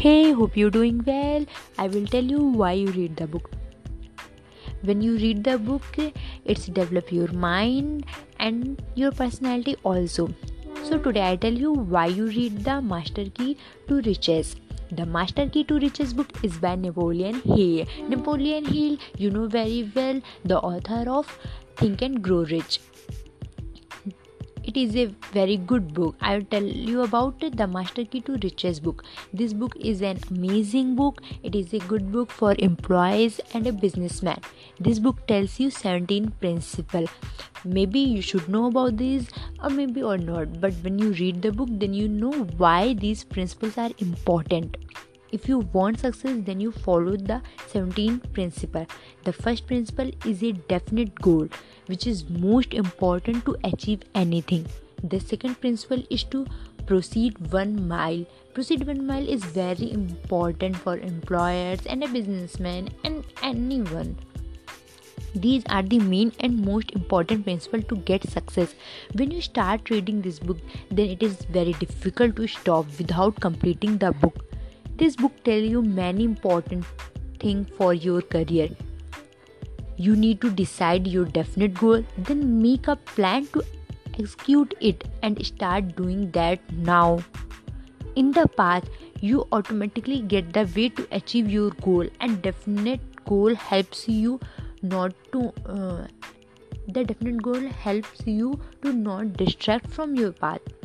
Hey, hope you're doing well. I will tell you why you read the book. When you read the book, it's develop your mind and your personality also. So today I tell you why you read the Master Key to Riches. The Master Key to Riches book is by Napoleon Hill. Napoleon Hill, you know very well, the author of Think and Grow Rich it is a very good book. I will tell you about it, the master key to riches book. This book is an amazing book. It is a good book for employees and a businessman. This book tells you 17 principles maybe you should know about these or maybe or not but when you read the book then you know why these principles are important if you want success then you follow the 17 principle. The first principle is a definite goal which is most important to achieve anything. The second principle is to proceed one mile. Proceed one mile is very important for employers and a businessman and anyone. These are the main and most important principle to get success. When you start reading this book then it is very difficult to stop without completing the book this book tell you many important thing for your career. You need to decide your definite goal, then make a plan to execute it and start doing that now. In the path, you automatically get the way to achieve your goal, and definite goal helps you not to. Uh, the definite goal helps you to not distract from your path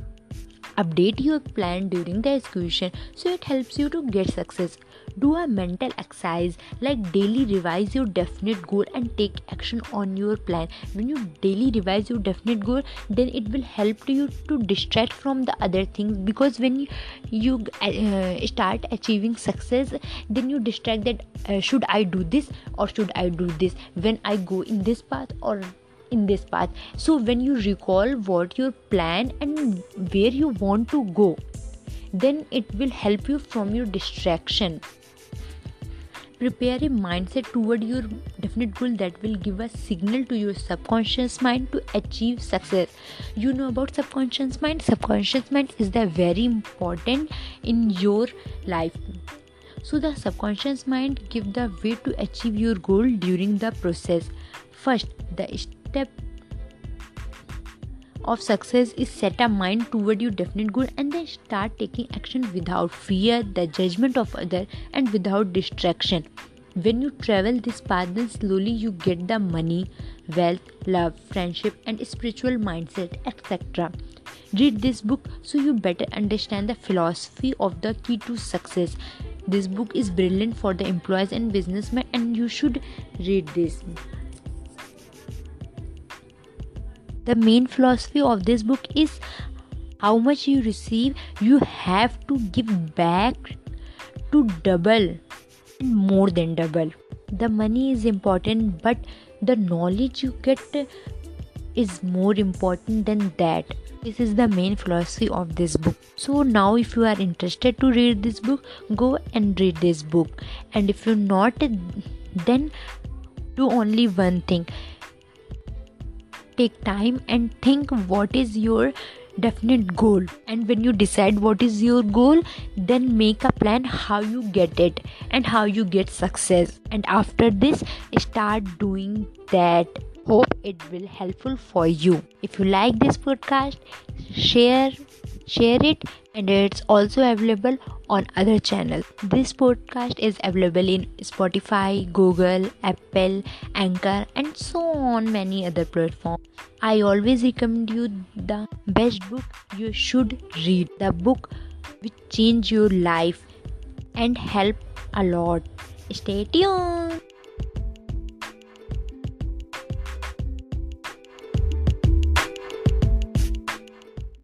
Update your plan during the execution so it helps you to get success. Do a mental exercise like daily revise your definite goal and take action on your plan. When you daily revise your definite goal, then it will help you to distract from the other things because when you, uh, start achieving success, then you distract that uh, should I do this or should I do this when I go in this path or in this path. So when you recall what your plan and where you want to go then it will help you from your distraction. Prepare a mindset toward your definite goal that will give a signal to your subconscious mind to achieve success. You know about subconscious mind? Subconscious mind is the very important in your life. So the subconscious mind give the way to achieve your goal during the process. First the step of success is set a mind toward your definite goal and then start taking action without fear the judgment of other and without distraction. When you travel this path then slowly you get the money wealth love friendship and spiritual mindset etc read this book so you better understand the philosophy of the key to success. This book is brilliant for the employees and businessmen and you should read this the main philosophy of this book is how much you receive you have to give back to double and more than double. The money is important but the knowledge you get is more important than that. This is the main philosophy of this book. So now if you are interested to read this book go and read this book. And if you're not then do only one thing take time and think what is your definite goal. And when you decide what is your goal then make a plan how you get it and how you get success. And after this start doing that. Hope it will helpful for you. If you like this podcast share share it and it's also available on other channels this podcast is available in spotify google apple anchor and so on many other platforms. I always recommend you the best book you should read. The book which change your life and help a lot. Stay tuned